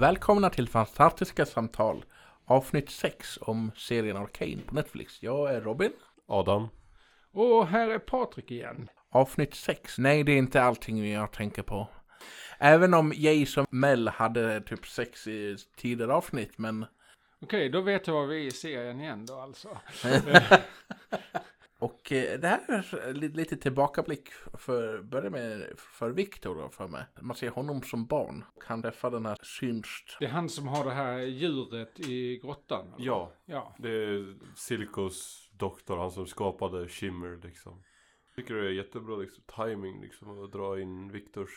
Välkomna till Fantastiska Samtal Avsnitt 6 om serien Arcane på Netflix. Jag är Robin. Adam. Och här är Patrik igen. Avsnitt 6. Nej, det är inte allting jag tänker på. Även om och Mel hade typ sex i tidigare avsnitt, men... Okej, då vet jag vad vi är i serien igen då alltså. Och eh, det här är li- lite tillbakablick för, börja med för Victor då för mig. Man ser honom som barn. Han träffar den här synst. Det är han som har det här djuret i grottan. eller? Ja, Ja. det är Silkos doktor, han som skapade Shimmer liksom. Jag tycker det är jättebra liksom, timing liksom att dra in Viktors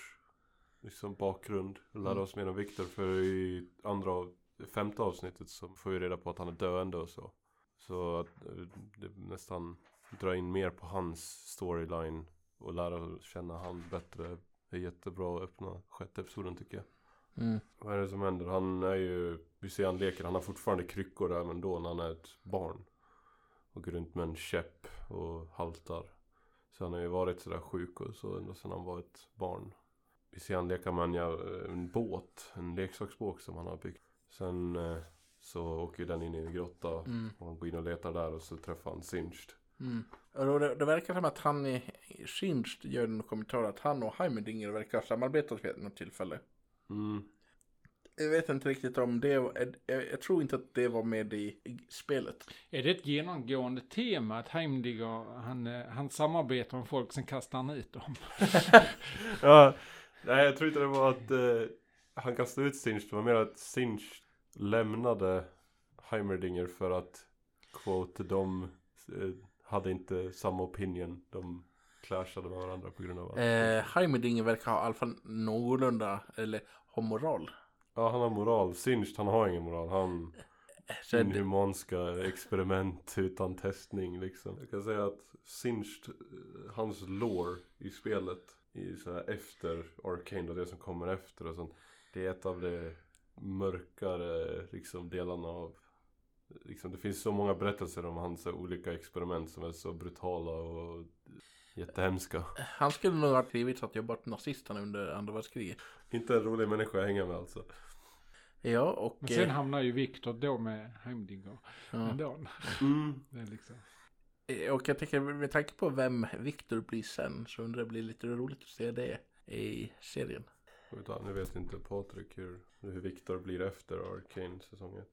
liksom, bakgrund. och Lära oss mer om Viktor för i andra, av- femte avsnittet så får vi reda på att han är döende och så. Så att eh, det nästan dra in mer på hans storyline och lära känna han bättre är jättebra att öppna sjätte episoden tycker jag. Mm. Vad är det som händer? Han är ju, vi ser han leker, han har fortfarande kryckor även då när han är ett barn. Och går runt med en käpp och haltar. Så han har ju varit sådär sjuk och så ända sedan han var ett barn. Vi ser han leka med en, en båt, en leksaksbåt som han har byggt. Sen eh, så åker den in i en grotta Mm. och han går in och letar där och så träffar han Singed. Mm. Och då, det, det verkar som att han i synst gör en kommentar att han och Heimerdinger verkar ha samarbetat vid något tillfälle. Mm. Jag vet inte riktigt om det, jag, jag tror inte att det var med i, i spelet. Är det ett genomgående tema att Heimdigger, han, eh, han samarbetar med folk, sen kastar han ut dem? Ja, nej jag tror inte det var att eh, han kastade ut Sinch. Det var mer att Sinch lämnade Heimerdinger för att quote de eh, hade inte samma opinion. De clashade med varandra på grund av att Eh, Heimerdinger verkar ha i alla fall någorlunda, eller ha moral. Ja han har moral. Sinch han har ingen moral. Han det, inhumanska experiment utan testning liksom. Jag kan säga att Singed, eh, hans lore i spelet i så här efter Arcane och det som kommer efter och sånt. Det är ett av de mörkare liksom delarna av Liksom, det finns så många berättelser om hans olika experiment som är så brutala och jättehemska. han skulle nog ha trivits att jobba åt nazisterna under andra världskriget. Inte en rolig människa att hänga med alltså. Ja, och... Men sen eh, hamnar ju Viktor då med Heimdigger ja. ändå. Mm. Det är liksom. Eh, Och jag tänker, med tanke på vem Victor blir sen, så undrar jag det blir lite roligt att se det i serien. Utan, nu vet inte Patrik hur, hur Viktor blir efter Arcane säsong 1.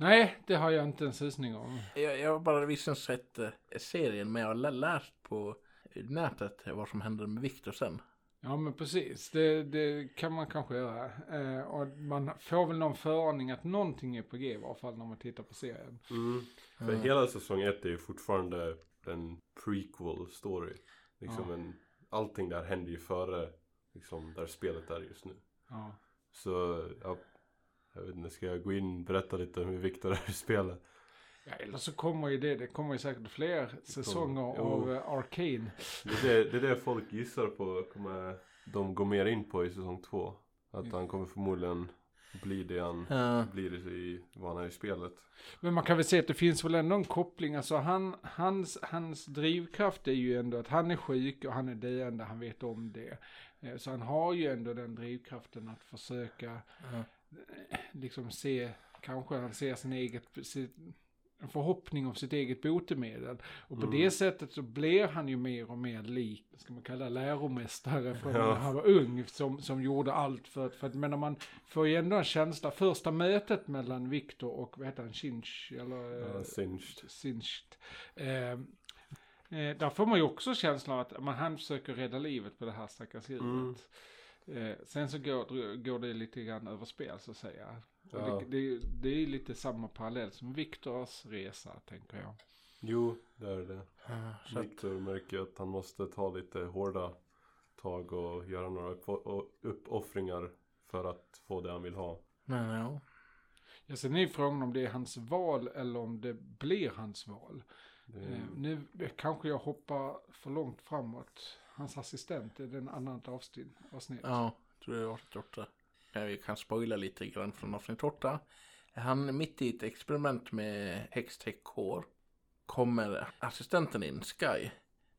Nej, det har jag inte en susning om. Jag, jag har bara visst sett eh, serien, men jag har lä- läst på nätet vad som händer med Victor sen. Ja men precis, det, det kan man kanske göra. Eh, och man får väl någon föraning att någonting är på G i varje fall när man tittar på serien. Mm. För Ja. hela säsong 1 är ju fortfarande en prequel story. Liksom Ja. en, allting där händer ju före liksom, där spelet är just nu. Ja. Så ja, jag vet inte, ska jag gå in och berätta lite om hur Viktor är i spelet? ja, eller så kommer ju det, det kommer ju säkert fler säsonger Jo. av uh, Arcane. Det är det, det är det folk gissar på kommer de gå mer in på i säsong 2. Att han kommer förmodligen bli det han Ja. blir i vad han är i spelet. Men man kan väl säga att det finns väl ändå en koppling, alltså han, hans, hans drivkraft är ju ändå att han är sjuk och han är döende, han vet om det. Eh, Så han har ju ändå den drivkraften att försöka Ja. Eh, liksom se, kanske han ser sin eget, sitt, en förhoppning om sitt eget botemedel. Och på Mm. det sättet så blir han ju mer och mer lik, ska man kalla läromästare från Ja. när han var ung, som, som gjorde allt för att, för att, men man får ju ändå en känsla, första mötet mellan Viktor och, vad heter han, Chinch, eller? Ja. Singed. Eh, eh, där får man ju också känslan av att man, han försöker rädda livet på det här stackars djuret. Mm. Eh, sen så går, går det lite grann över spel så att säga. Ja. det, det, det är lite samma parallell som Viktors resa tänker jag. Jo, det är det. Att, Victor märker att han måste ta lite hårda tag och göra några uppo- uppoffringar för att få det han vill ha. men ja. Ja, sen är frågan om det är hans val eller om det blir hans val. Det Eh, nu kanske jag hoppar för långt framåt. Hans assistent, är det en annat avsnitt? avsnitt? Ja, tror det var avsnitt 8. Ja, vi kan spoila lite grann från avsnitt 8. Han är mitt i ett experiment med häxtäckhår. Kommer assistenten in, Sky.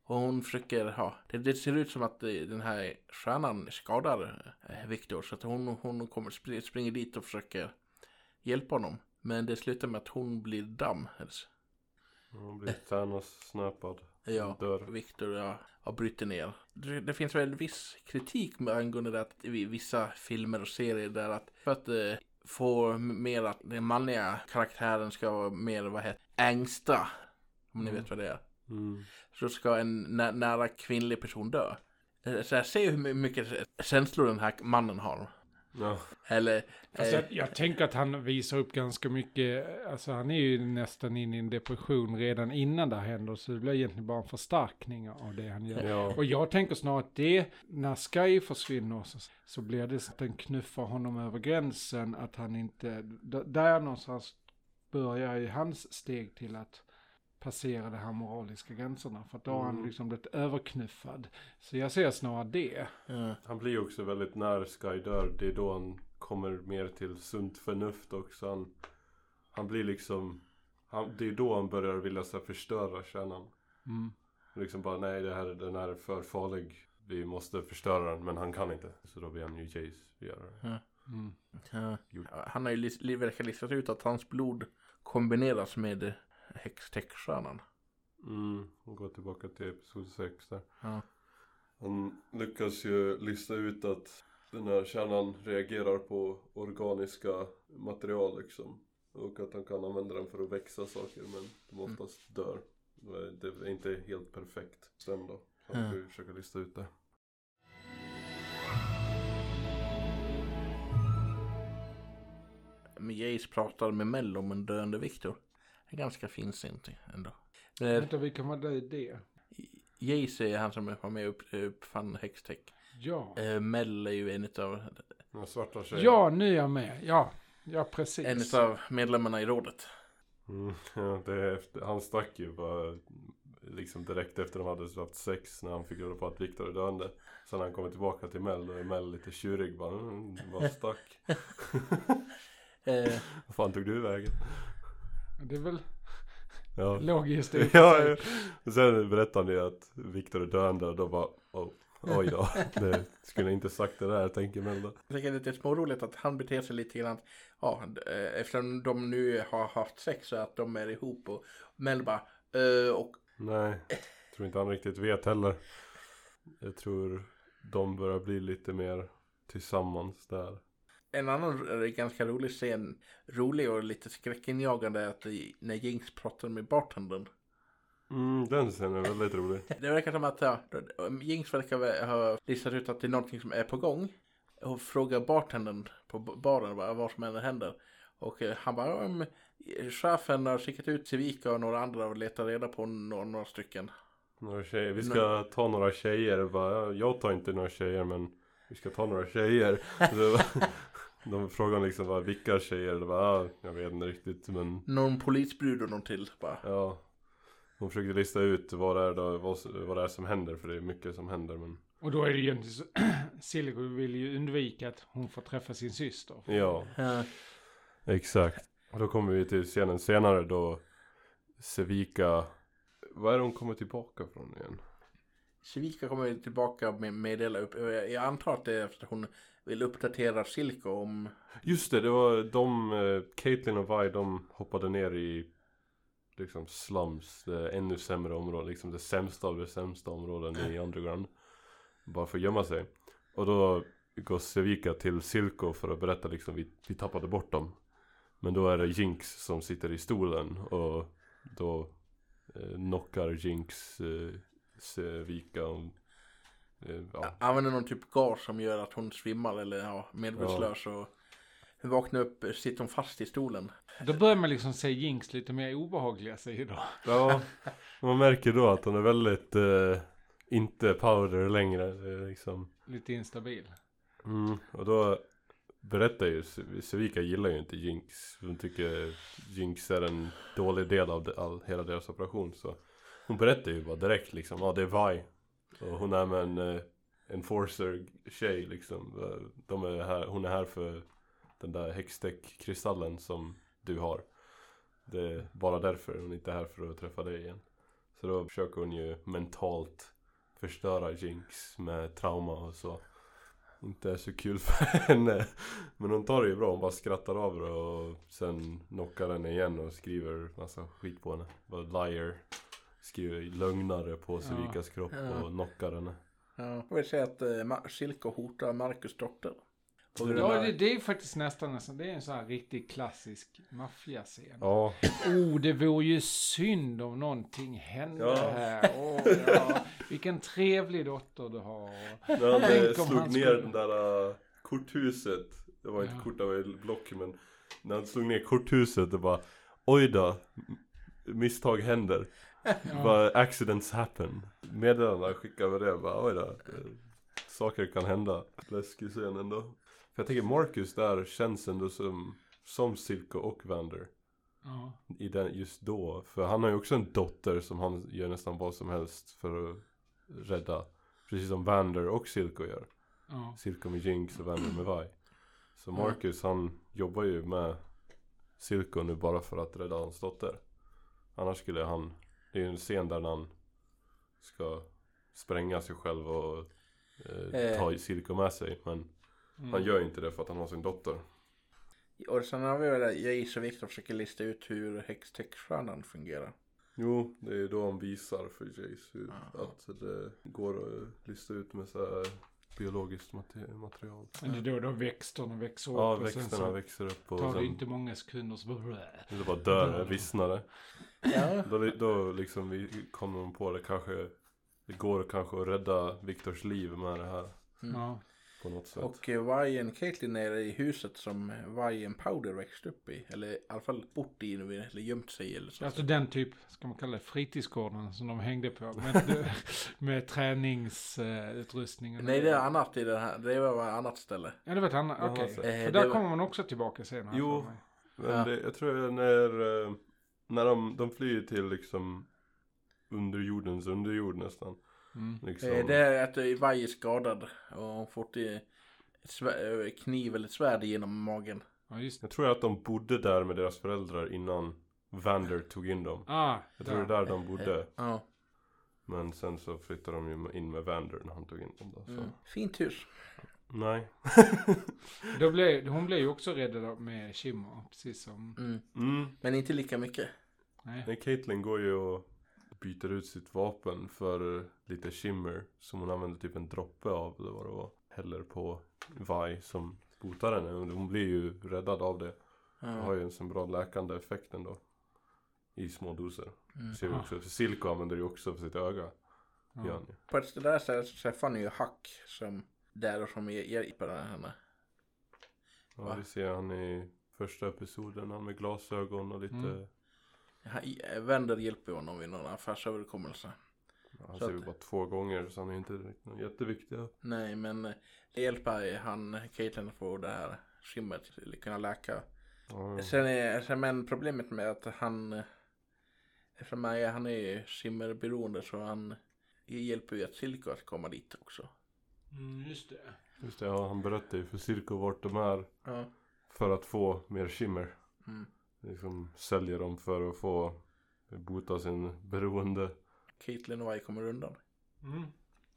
Och hon försöker, ha, det, det ser ut som att den här stjärnan skadar eh, Viktor. Så att hon, hon kommer, spr- springer dit och försöker hjälpa honom. Men det slutar med att hon blir damm. Hon blir Thanos-snappad. Ja, Dör. Viktor ja, har brutit ner. Det, det finns väl viss kritik med angående det att i vissa filmer och serier där att för att eh, få mer att den manliga karaktären ska vara mer, vad heter ängsta. Om ni Mm. vet vad det är. Mm. Så ska en nä- nära kvinnlig person dö. Eh, Så jag ser hur my- mycket känslor den här mannen har. Ja. Eller, Fast eh, jag, jag tänker att han visar upp ganska mycket, alltså han är ju nästan inne i en depression redan innan det här händer, så det blir egentligen bara en förstärkning av det han gör. ja. Och jag tänker snarare att det, när Sky försvinner så, så blir det så att den knuffar honom över gränsen, att han inte, där någonstans börjar ju hans steg till att passera de här moraliska gränserna. För att då har han Mm. liksom blivit överknuffad. Så jag ser snarare det. eh, Han blir ju också väldigt när Sky dör. Det är då han kommer mer till sunt förnuft också. Han, han blir liksom... Han, det är då han börjar vilja så här, förstöra kärnan. Mm. Liksom bara nej det här, den här är för farlig. Vi måste förstöra den men han kan inte. Så då blir han ju Jace göra det. Mm. Jo. han har ju verkar listat ut att hans blod kombineras med häxtäckstjärnan. Mm, och gå tillbaka till episod 6 där. Ja. Han lyckas ju lista ut att den här kärnan reagerar på organiska material liksom. Och att han kan använda den för att växa saker men de oftast dör. Det är inte helt perfekt sen då. Han ska ju försöka lista ut det. Men Jace pratar med Mel om en döende Viktor. Är ganska finsynt ändå. Men, Vänta, vilka var det? det? Jace är han som var med och upp, uppfann häxtech. Ja. Eh, Mel är ju en av Den svarta tjejen. Ja, nu är jag med. Ja, ja precis. en av medlemmarna i rådet. Mm, ja, det han stack ju bara liksom direkt efter de hade haft sex när han fick reda på att Viktor är döende. Sen när han kommer tillbaka till Mel då är Mel lite tjurig bara, mm, bara stack. Eh, Vad fan tog du vägen? Det är väl Ja. logiskt. ja, ja. Och sen berättade ju att Viktor är döende och då bara, oh, oj då. Det skulle jag inte sagt det där tänker Mel då. jag tycker det är lite småroligt att han beter sig lite grann. Ja, eh, eftersom de nu har haft sex så att de är ihop och Mel bara, eh, och Nej, tror inte han riktigt vet heller. Jag tror de börjar bli lite mer tillsammans där. En annan eh, ganska rolig scen, rolig och lite skräckinjagande är att när Jinx pratar med bartendern. Mm, den scenen är väldigt rolig. Det verkar som att ja, Jinx verkar ha listat ut att det är någonting som är på gång. Och frågar bartendern på baren vad, vad som än händer. Och eh, han bara, um, chefen har skickat ut Civica och några andra och letar reda på några, några stycken. Några tjejer. Vi ska ta några tjejer. Bara, ja, jag tar inte några tjejer men vi ska ta några tjejer. De frågar liksom bara, vilka tjejer? Det var, ja, jag vet inte riktigt men Någon polisbrud och någon till bara. ja. Hon försökte lista ut vad det är, då, vad, vad det är som händer för det är mycket som händer men Och då är det ju egentligen så, Silko vill ju undvika att hon får träffa sin syster. ja. Exakt. Och då kommer vi till scenen senare då Sevika Vad är det hon kommer tillbaka från igen? Civica kommer tillbaka med meddela upp. Jag antar att det är efter hon vill uppdatera Silko om Just det, det var de, eh, Caitlyn och Vi de hoppade ner i liksom slums, det ännu sämre områden, liksom det sämsta av det sämsta områden i underground. Bara för att gömma sig. Och då går Sevika till Silko för att berätta liksom, vi, vi tappade bort dem. Men då är det Jinx som sitter i stolen och då eh, knockar Jinx eh, Sevika ja. använder någon typ gas som gör att hon svimmar eller ja, medvetslös. Och hon vaknar upp, sitter hon fast i stolen. Då börjar man liksom se Jinx lite mer obehagliga sidor. Ja, man märker då att hon är väldigt eh, inte powder längre. Liksom. Lite instabil. Mm, och då berättar ju Sevika gillar ju inte Jinx. Hon tycker Jinx är en dålig del av all, hela deras operation. Så hon berättar ju bara direkt liksom. Ja, det är Vi. Och hon är med en eh, enforcer tjej liksom. De är här, hon är här för den där Hextech-kristallen som du har. Det är bara därför hon inte är här för att träffa dig igen. Så då försöker hon ju mentalt förstöra Jinx med trauma och så. Inte är så kul för henne. Men hon tar det ju bra, hon bara skrattar av det och sen knockar henne igen och skriver massa skit på henne. Bara liar. Skriver lögnare på Sevikas kropp Ja. och knockar henne. Ja. Jag vill säga att eh, Silko hotar Marcus dotter. Ja, det, det är faktiskt nästan nästan, det är en sån här riktigt klassisk maffiascen. Ja, Oh, det vore ju synd om någonting hände Ja. här. Åh, ja. Vilken trevlig dotter du har. när han Tänk eh, slog han ner den där uh, korthuset. Det var inte Ja. kort, det var block men. När han slog ner korthuset det bara Oj då. Misstag händer. Ja. Bara accidents happen. Meddelandena skickar med det bara oj då. eh, Saker kan hända. Läskig scen ändå. För jag tänker Marcus där känns ändå som Som Silko och Vander. Ja. I den, just då. För han har ju också en dotter som han gör nästan vad som helst för att rädda. Precis som Vander och Silko gör. Ja. Silko med Jinx och Vander med Vi. Så Marcus han jobbar ju med Silko nu bara för att rädda hans dotter. Annars skulle han, det är ju en scen där han ska spränga sig själv och eh, Eh. ta Silko med sig. Men Mm. han gör ju inte det för att han har sin dotter. Och sen har vi väl, jag gissar Viktor försöker lista ut hur häxtextstjärnan fungerar. Jo, det är då han visar för Jace hur, att det går att lista ut med så här biologiskt mate- material. Men det är då de växterna växer upp Ja, och sen växterna växer upp och tar det sen inte många sekunder så bara... det bara dör, vissnar det. Ja. Då, då liksom vi kommer de på det kanske Det går kanske att rädda Viktors liv med det här Mm. Ja. På något sätt. Och eh, vargen Caitlyn är i huset som vargen Powder växte upp i. Eller i alla fall bott i nu, eller gömt sig eller så. Alltså den typ, ska man kalla det, fritidsgården som de hängde på. Med, med träningsutrustningen. Nej det är annat i det här. Det var ett annat ställe. Ja det var ett annat, okej. så- Eh, För det där var- kommer man också tillbaka sen. här Jo. Men Ja. det, jag tror när eh, När de, de flyr till liksom Underjordens underjord nästan Mm. liksom. Eh, Det är att eh, varje är skadad och hon fått eh, kniv eller svärd genom magen. Ja just. Jag tror att de bodde där med deras föräldrar innan Vander tog in dem Ah, Jag tror det är där de bodde Ja. Men sen så flyttade de ju in med Vander när han tog in dem då så. Mm. Fint hus. Nej Då blev, hon blev ju också räddad av- med Shimmer, precis som... Mm. mm. Men inte lika mycket. Nej. Men Caitlyn går ju och byter ut sitt vapen för lite shimmer som hon använder typ en droppe av eller vad det var. Häller på Vi som botar henne. Hon blir ju räddad av det. Det har ju en sån bra läkande effekt ändå. I små doser. Mm. Ser vi också. För Silko använder det ju också för sitt öga. Gör Ja. På ett där stället så träffar ni ju Hack som där och som hj- hjälper henne. Ja, Va? vi ser han i första episoden. Han med glasögon och lite. Mm. Han- Vänder hjälper honom vid någon affärsöverenskommelse. Han Så ser vi att- bara två gånger så han är inte direkt någon jätteviktig. Nej men eh, det hjälper han Caitlyn att få det här skimmet till att kunna läka. Ja, Sen är, sen, men problemet med att han eh, för mig, han är ju simmerberoende så han hjälper ju att Silko att komma dit också. Mm, just det. Just det, ja, han berättar ju för Silko vart de är. Ja. För att få mer shimmer. Mm. Liksom säljer dem för att få bota sin beroende. Caitlyn och jag kommer undan. Mm.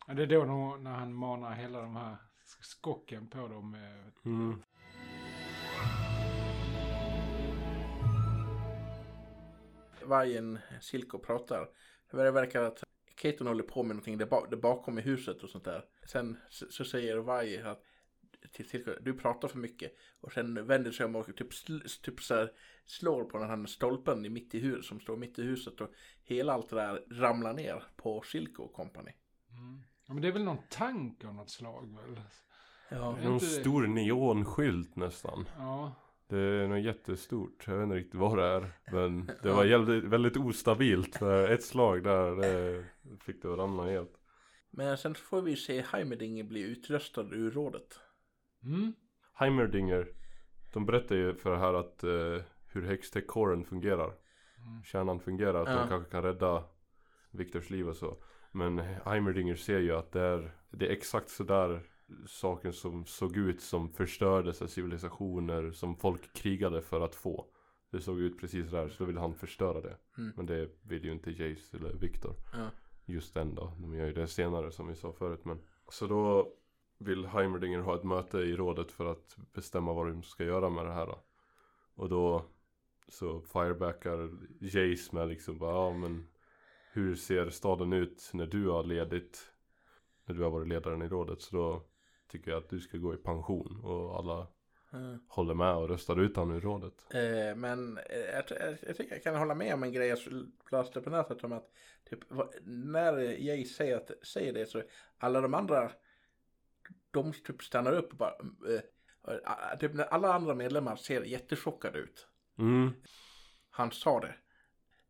Ja, det är då när, när han manar hela de här skocken på dem. eh, Mm. Vargen Silko pratar. Det verkar att Caitlyn håller på med någonting där, ba- där bakom i huset och sånt där. Sen så, så säger Varg att till Silko, du pratar för mycket. Och sen vänder sig om och typ, sl, typ så här, slår på den här stolpen i mitt i huset som står mitt i huset. Och hela allt det där ramlar ner på Silko och company. Mm. Ja, men det är väl någon tank av något slag väl? Ja. Är Någon inte det- stor neonskylt nästan. Ja. Det är något jättestort. Jag vet inte riktigt vad det är. Men det var väldigt, väldigt ostabilt. För ett slag där det fick det att ramla helt. Men sen får vi se Heimerdinger bli utröstad ur rådet. Mm. Heimerdinger. De berättar ju för det här att eh, hur Hextech-coren fungerar. Mm. Kärnan fungerar. Att Ja. de kanske kan rädda Viktors liv och så. Men Heimerdinger ser ju att det är, det är exakt sådär saken som såg ut som förstördes av civilisationer som folk krigade för att få. Det såg ut precis där så då vill han förstöra det. Mm. Men det vill ju inte Jace eller Victor. Ja. Just den då. De gör ju det senare som vi sa förut. Men så då vill Heimerdinger ha ett möte i rådet för att bestämma vad de ska göra med det här då. Och då så firebackar Jace med liksom bara, ja men hur ser staden ut när du har ledigt? När du har varit ledaren i rådet. Så då tycker jag att du ska gå i pension. Och alla Mm. håller med och röstar ut honom ur rådet. Eh, men eh, jag, jag, jag tycker jag kan hålla med om en grej jag läste på nätet om att typ, när jag säger, att, säger det så alla de andra de typ stannar upp och bara eh, eh, typ när alla andra medlemmar ser jättechockade ut. Mm, Han sa det.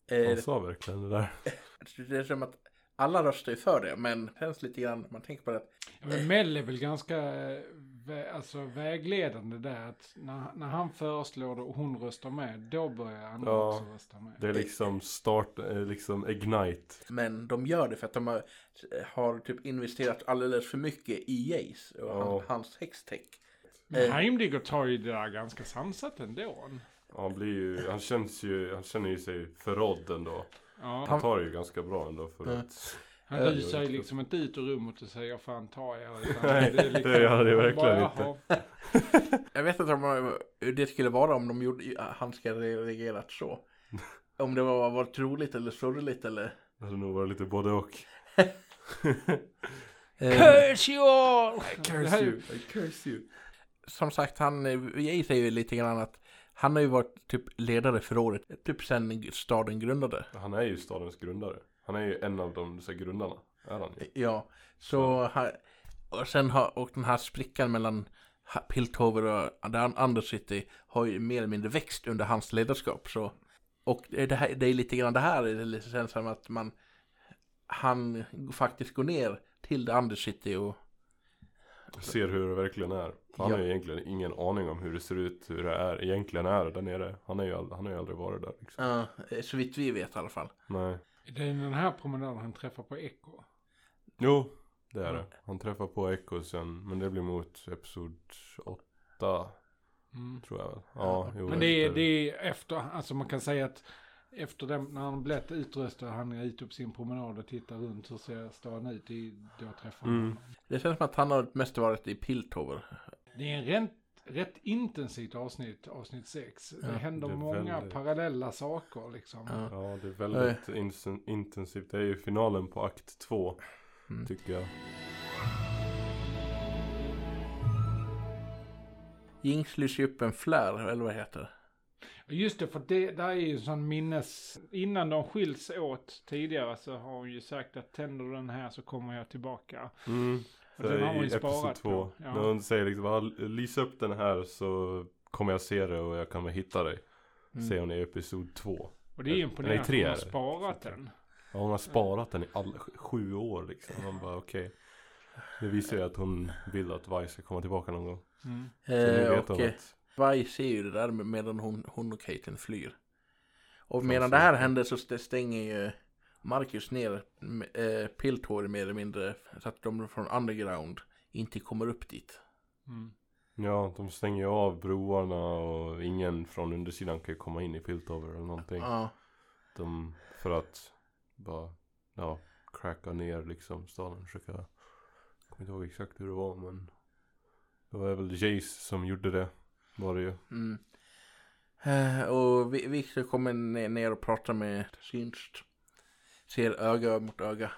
han Eh, sa verkligen det där. det är som att alla röstar ju för det men det känns lite grann man tänker på det Ja, Men Mel är väl ganska vä- alltså, vägledande där. Att när, när han föreslår det och hon röstar med, då börjar andra Ja, också rösta med. Det är liksom start, eh, liksom ignite. Men de gör det för att de har, har typ investerat alldeles för mycket i Jace och Ja. han, hans häxtech. Men Eh. Heimdigger tar ju det där ganska sansat ändå. Han blir ju, han känns ju, han känner ju sig förrådd ändå. Ja, Han tar det ju ganska bra ändå för Ja. Han rusar ju liksom inte ut ur rummet och säger fan ta er. utan Nej, det gör det verkligen bara, inte. Jag vet inte om hur det skulle vara om de gjorde, han ska reagerat så. Om det var, var troligt eller sorgligt eller... det hade nog varit lite både och. Eh, Curse you all! Det här är- I curse you. som sagt, han, jag säger ju lite grann att han har ju varit typ ledare för året, typ sen staden grundade. Han är ju stadens grundare. Han är ju en av de så här, grundarna. Är han ju. Ja, så han, och sen har, och den här sprickan mellan Piltover och The Undercity har ju mer eller mindre växt under hans ledarskap. Så, och det, här, det är lite grann det här, det känns som att man, han faktiskt går ner till The Undercity och Ser hur det verkligen är. Han Ja. har ju egentligen ingen aning om hur det ser ut, hur det är, egentligen är där nere. Han, är ju, ald- han har ju aldrig varit där liksom. ja, så vitt vi vet i alla fall. Nej. Det är den här promenaden han träffar på Echo. Jo, det är det. Han träffar på Echo sen, men det blir mot episod 8 Mm. tror jag väl. Ja, jo, Men det är, efter- det är efter, alltså man kan säga att efter den, när han blivit utröstad, han är ute på sin promenad och tittar runt hur ser staden ut, det är, då träffar Mm. honom. Det känns som att han har mest varit i Piltover. Det är en rätt, rätt intensivt avsnitt, avsnitt 6. Det Ja, händer det många väldigt- parallella saker liksom. Ja. Ja, det är väldigt insen- intensivt. Det är ju finalen på akt 2, Mm. tycker jag. Jinx lyser upp en flär, eller vad det heter. Just det, för det där är ju en sån minnes... Innan de skiljs åt tidigare så har hon ju sagt att tänder du den här så kommer jag tillbaka. Mm. Så den har hon i ju sparat 2, på, ja. när hon säger liksom "Ja, Lys upp den här så kommer jag se det och jag kommer hitta dig. Mm. Säger hon i episod 2. Och det är imponerande att hon har sparat den. Ja, hon har sparat den i alla sj- sju år liksom. Man bara okej. Det visar ju att hon vill att Vice ska komma tillbaka någon gång. Mm. Så nu Eh, vet och hon att Vi ser ju det där med- medan hon, hon och Katen flyr. Och medan det här händer så st- stänger ju Marcus ner äh, Piltor mer eller mindre. Så att de från underground inte kommer upp dit. Mm. Ja, de stänger ju av broarna och ingen från undersidan kan ju komma in i Piltover eller någonting. Ja, De, för att bara, ja, cracka ner liksom staden. Försöka, jag kommer inte ihåg exakt hur det var men det var väl Jace som gjorde det. Var det ju. mm. Eh, och Vi- Victor kommer ner, ner och pratar med Synst. Ser öga mot öga.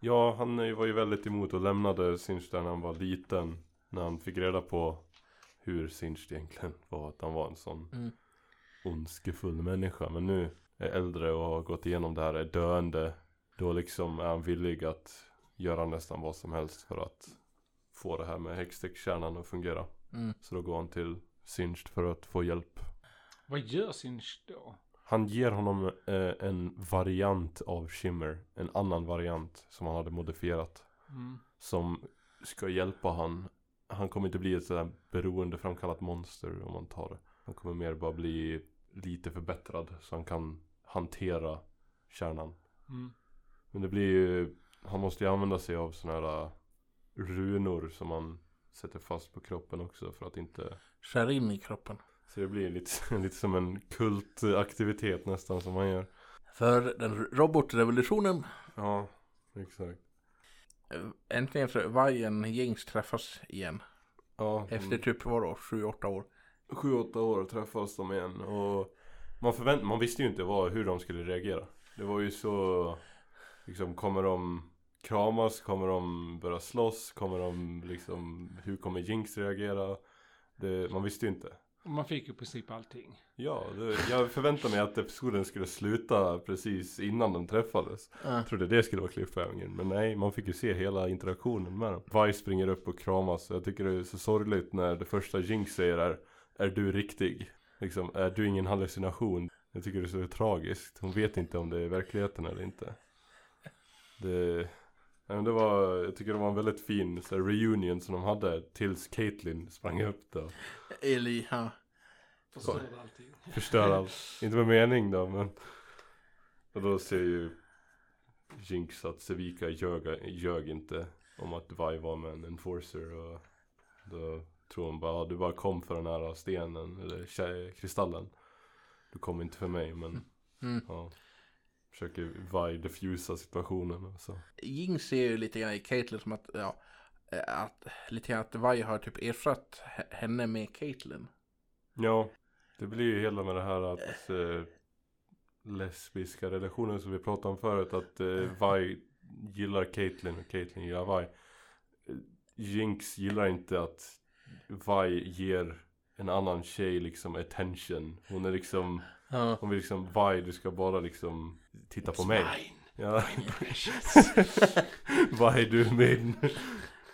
Ja, han var ju väldigt emot och lämnade Sinch där när han var liten. När han fick reda på hur Sinch egentligen var. Att han var en sån Mm. ondskefull människa. Men nu är äldre och har gått igenom det här, är döende. Då liksom är han villig att göra nästan vad som helst för att få det här med häxtäckkärnan att fungera. Mm. Så då går han till Sinch för att få hjälp. Vad gör sin då? Han ger honom eh, en variant av Shimmer. En annan variant som han hade modifierat. Mm. Som ska hjälpa han. Han kommer inte bli ett sådär beroendeframkallat monster om man tar det. Han kommer mer bara bli lite förbättrad så han kan hantera kärnan. Mm. Men det blir ju, han måste ju använda sig av sådana här äh, runor som man sätter fast på kroppen också för att inte Skär in i kroppen. Så det blir lite, lite som en kultaktivitet nästan som man gör. För den robotrevolutionen Ja, exakt. eh, Äntligen så vargen gängs träffas igen. Ja, Efter typ vadå, 7-8 år. sju, åtta år träffas de igen och man, förvänt, man visste ju inte vad, hur de skulle reagera. Det var ju så, liksom kommer de kramas, kommer de börja slåss, kommer de liksom, hur kommer Jinx reagera? Det, man visste ju inte. Och man fick i princip allting. Ja, det, jag förväntade mig att episoden skulle sluta precis innan de träffades. Ja. Jag trodde det skulle vara cliffhangern, men nej, man fick ju se hela interaktionen med dem. Vi springer upp och kramas, jag tycker det är så sorgligt när det första Jinx säger är Är du riktig? Liksom, är du ingen hallucination? Jag tycker det är så tragiskt, hon vet inte om det är verkligheten eller inte. Det, det var, jag tycker det var en väldigt fin så här, reunion som de hade tills Caitlyn sprang upp då. Eli, ja. Förstörde allting. Förstör allt. Inte med mening då men. Och då ser ju Jinx att Sevika ljög, ljög inte om att Vi var med en enforcer och då tror hon bara, "Ja, du bara kom för den här stenen eller kristallen. Du kom inte för mig men Mm. ja. Försöker Vi diffusa situationen så. Jing ser ju lite grann i Caitlyn som att, ja, eh, att lite grann att varje har typ ersatt henne med Caitlyn. Ja, det blir ju hela med det här att eh, lesbiska relationer som vi pratade om förut. Att eh, Vi gillar Caitlyn och Caitlyn gillar Vi. Eh, Jinx gillar inte att Vi ger en annan tjej liksom attention. Hon är liksom, Ja. hon vill liksom Vi, du ska bara liksom titta på mig. Ja, Precious. Vi, du är min.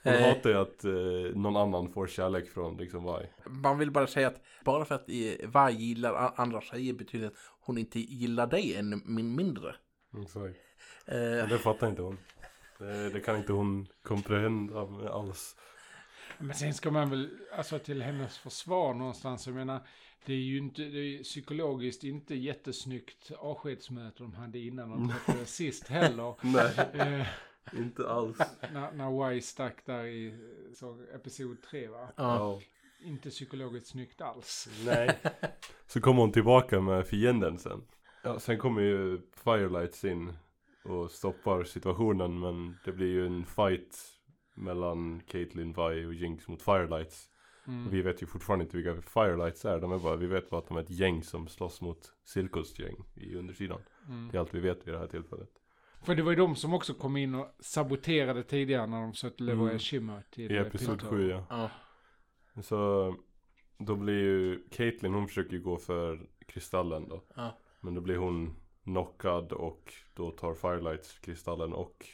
Hon Eh. hatar ju att eh, någon annan får kärlek från liksom Vi. Man vill bara säga att bara för att eh, Vai gillar andra tjejer betyder att hon inte gillar dig än min mindre. Exakt. Eh, Men det fattar inte hon. Det, det kan inte hon komprehenda alls. Men sen ska man väl, alltså till hennes försvar någonstans, jag menar, det är ju inte, det är psykologiskt inte jättesnyggt avskedsmöte de hade innan de träffades sist heller. Nej, Eh, inte alls. när, när Y stack där i så, episod 3 va? ja. Inte psykologiskt snyggt alls. Nej. Så kommer hon tillbaka med fienden sen. Ja, sen kommer ju Firelights in och stoppar situationen men det blir ju en fight mellan Caitlyn, Vi och Jinx mot Firelights. Mm. Vi vet ju fortfarande inte vilka Firelights är. De är bara, vi vet bara att de är ett gäng som slåss mot Silkos gäng i undersidan. Mm. Det är allt vi vet vid det här tillfället. För det var ju de som också kom in och saboterade tidigare när de försökte leverera Mm. Shimmer till I eh, episod Peter. 7 ja. ja. Så då blir ju Caitlyn, hon försöker ju gå för kristallen då. Ja. Men då blir hon knockad och då tar Firelights kristallen och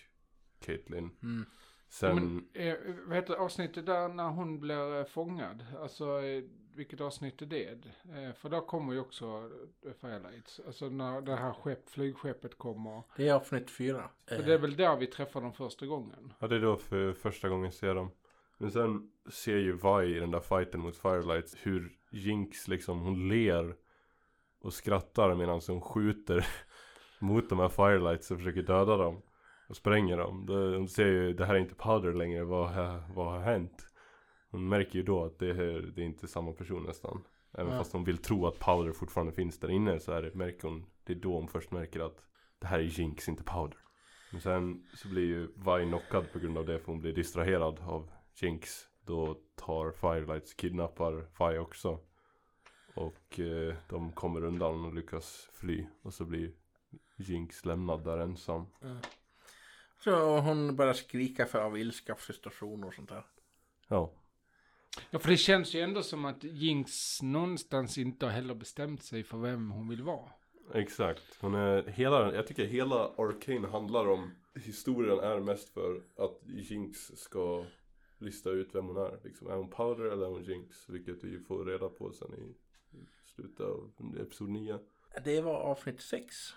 Caitlyn. Mm. Sen, Men, eh, vad heter avsnittet där när hon blir eh, fångad? Alltså, eh, vilket avsnitt är det? Eh, för där kommer ju också eh, Firelights. Alltså när det här skepp, flygskeppet kommer. Det är avsnitt fyra. För Eh, det är väl där vi träffar dem första gången. ja det är då för första gången ser dem. Men sen ser ju Vi i den där fighten mot Firelights hur Jinx liksom, hon ler och skrattar medan hon skjuter mot de här Firelights och försöker döda dem. Och spränger dem. Hon ser ju, det här är inte Powder längre, vad, har- vad har hänt? Hon märker ju då att det är, det är inte samma person nästan. Även Ja. fast hon vill tro att Powder fortfarande finns där inne så är det, märker hon, det är då hon först märker att det här är Jinx, inte Powder. Men sen så blir ju Vi knockad på grund av det för hon blir distraherad av Jinx. Då tar Firelights kidnappar Vi också. Och eh, de kommer undan och lyckas fly. Och så blir Jinx lämnad där ensam. Så hon börjar skrika för av ilska, frustration och sånt där. Ja. Ja, för det känns ju ändå som att Jinx någonstans inte har heller bestämt sig för vem hon vill vara. Exakt. Hon är hela, jag tycker hela Arcane handlar om Historien är mest för att Jinx ska lista ut vem hon är. Liksom, är hon Powder eller är hon Jinx? Vilket vi får reda på sen i, slutet av episod 9. Det var avsnitt sex.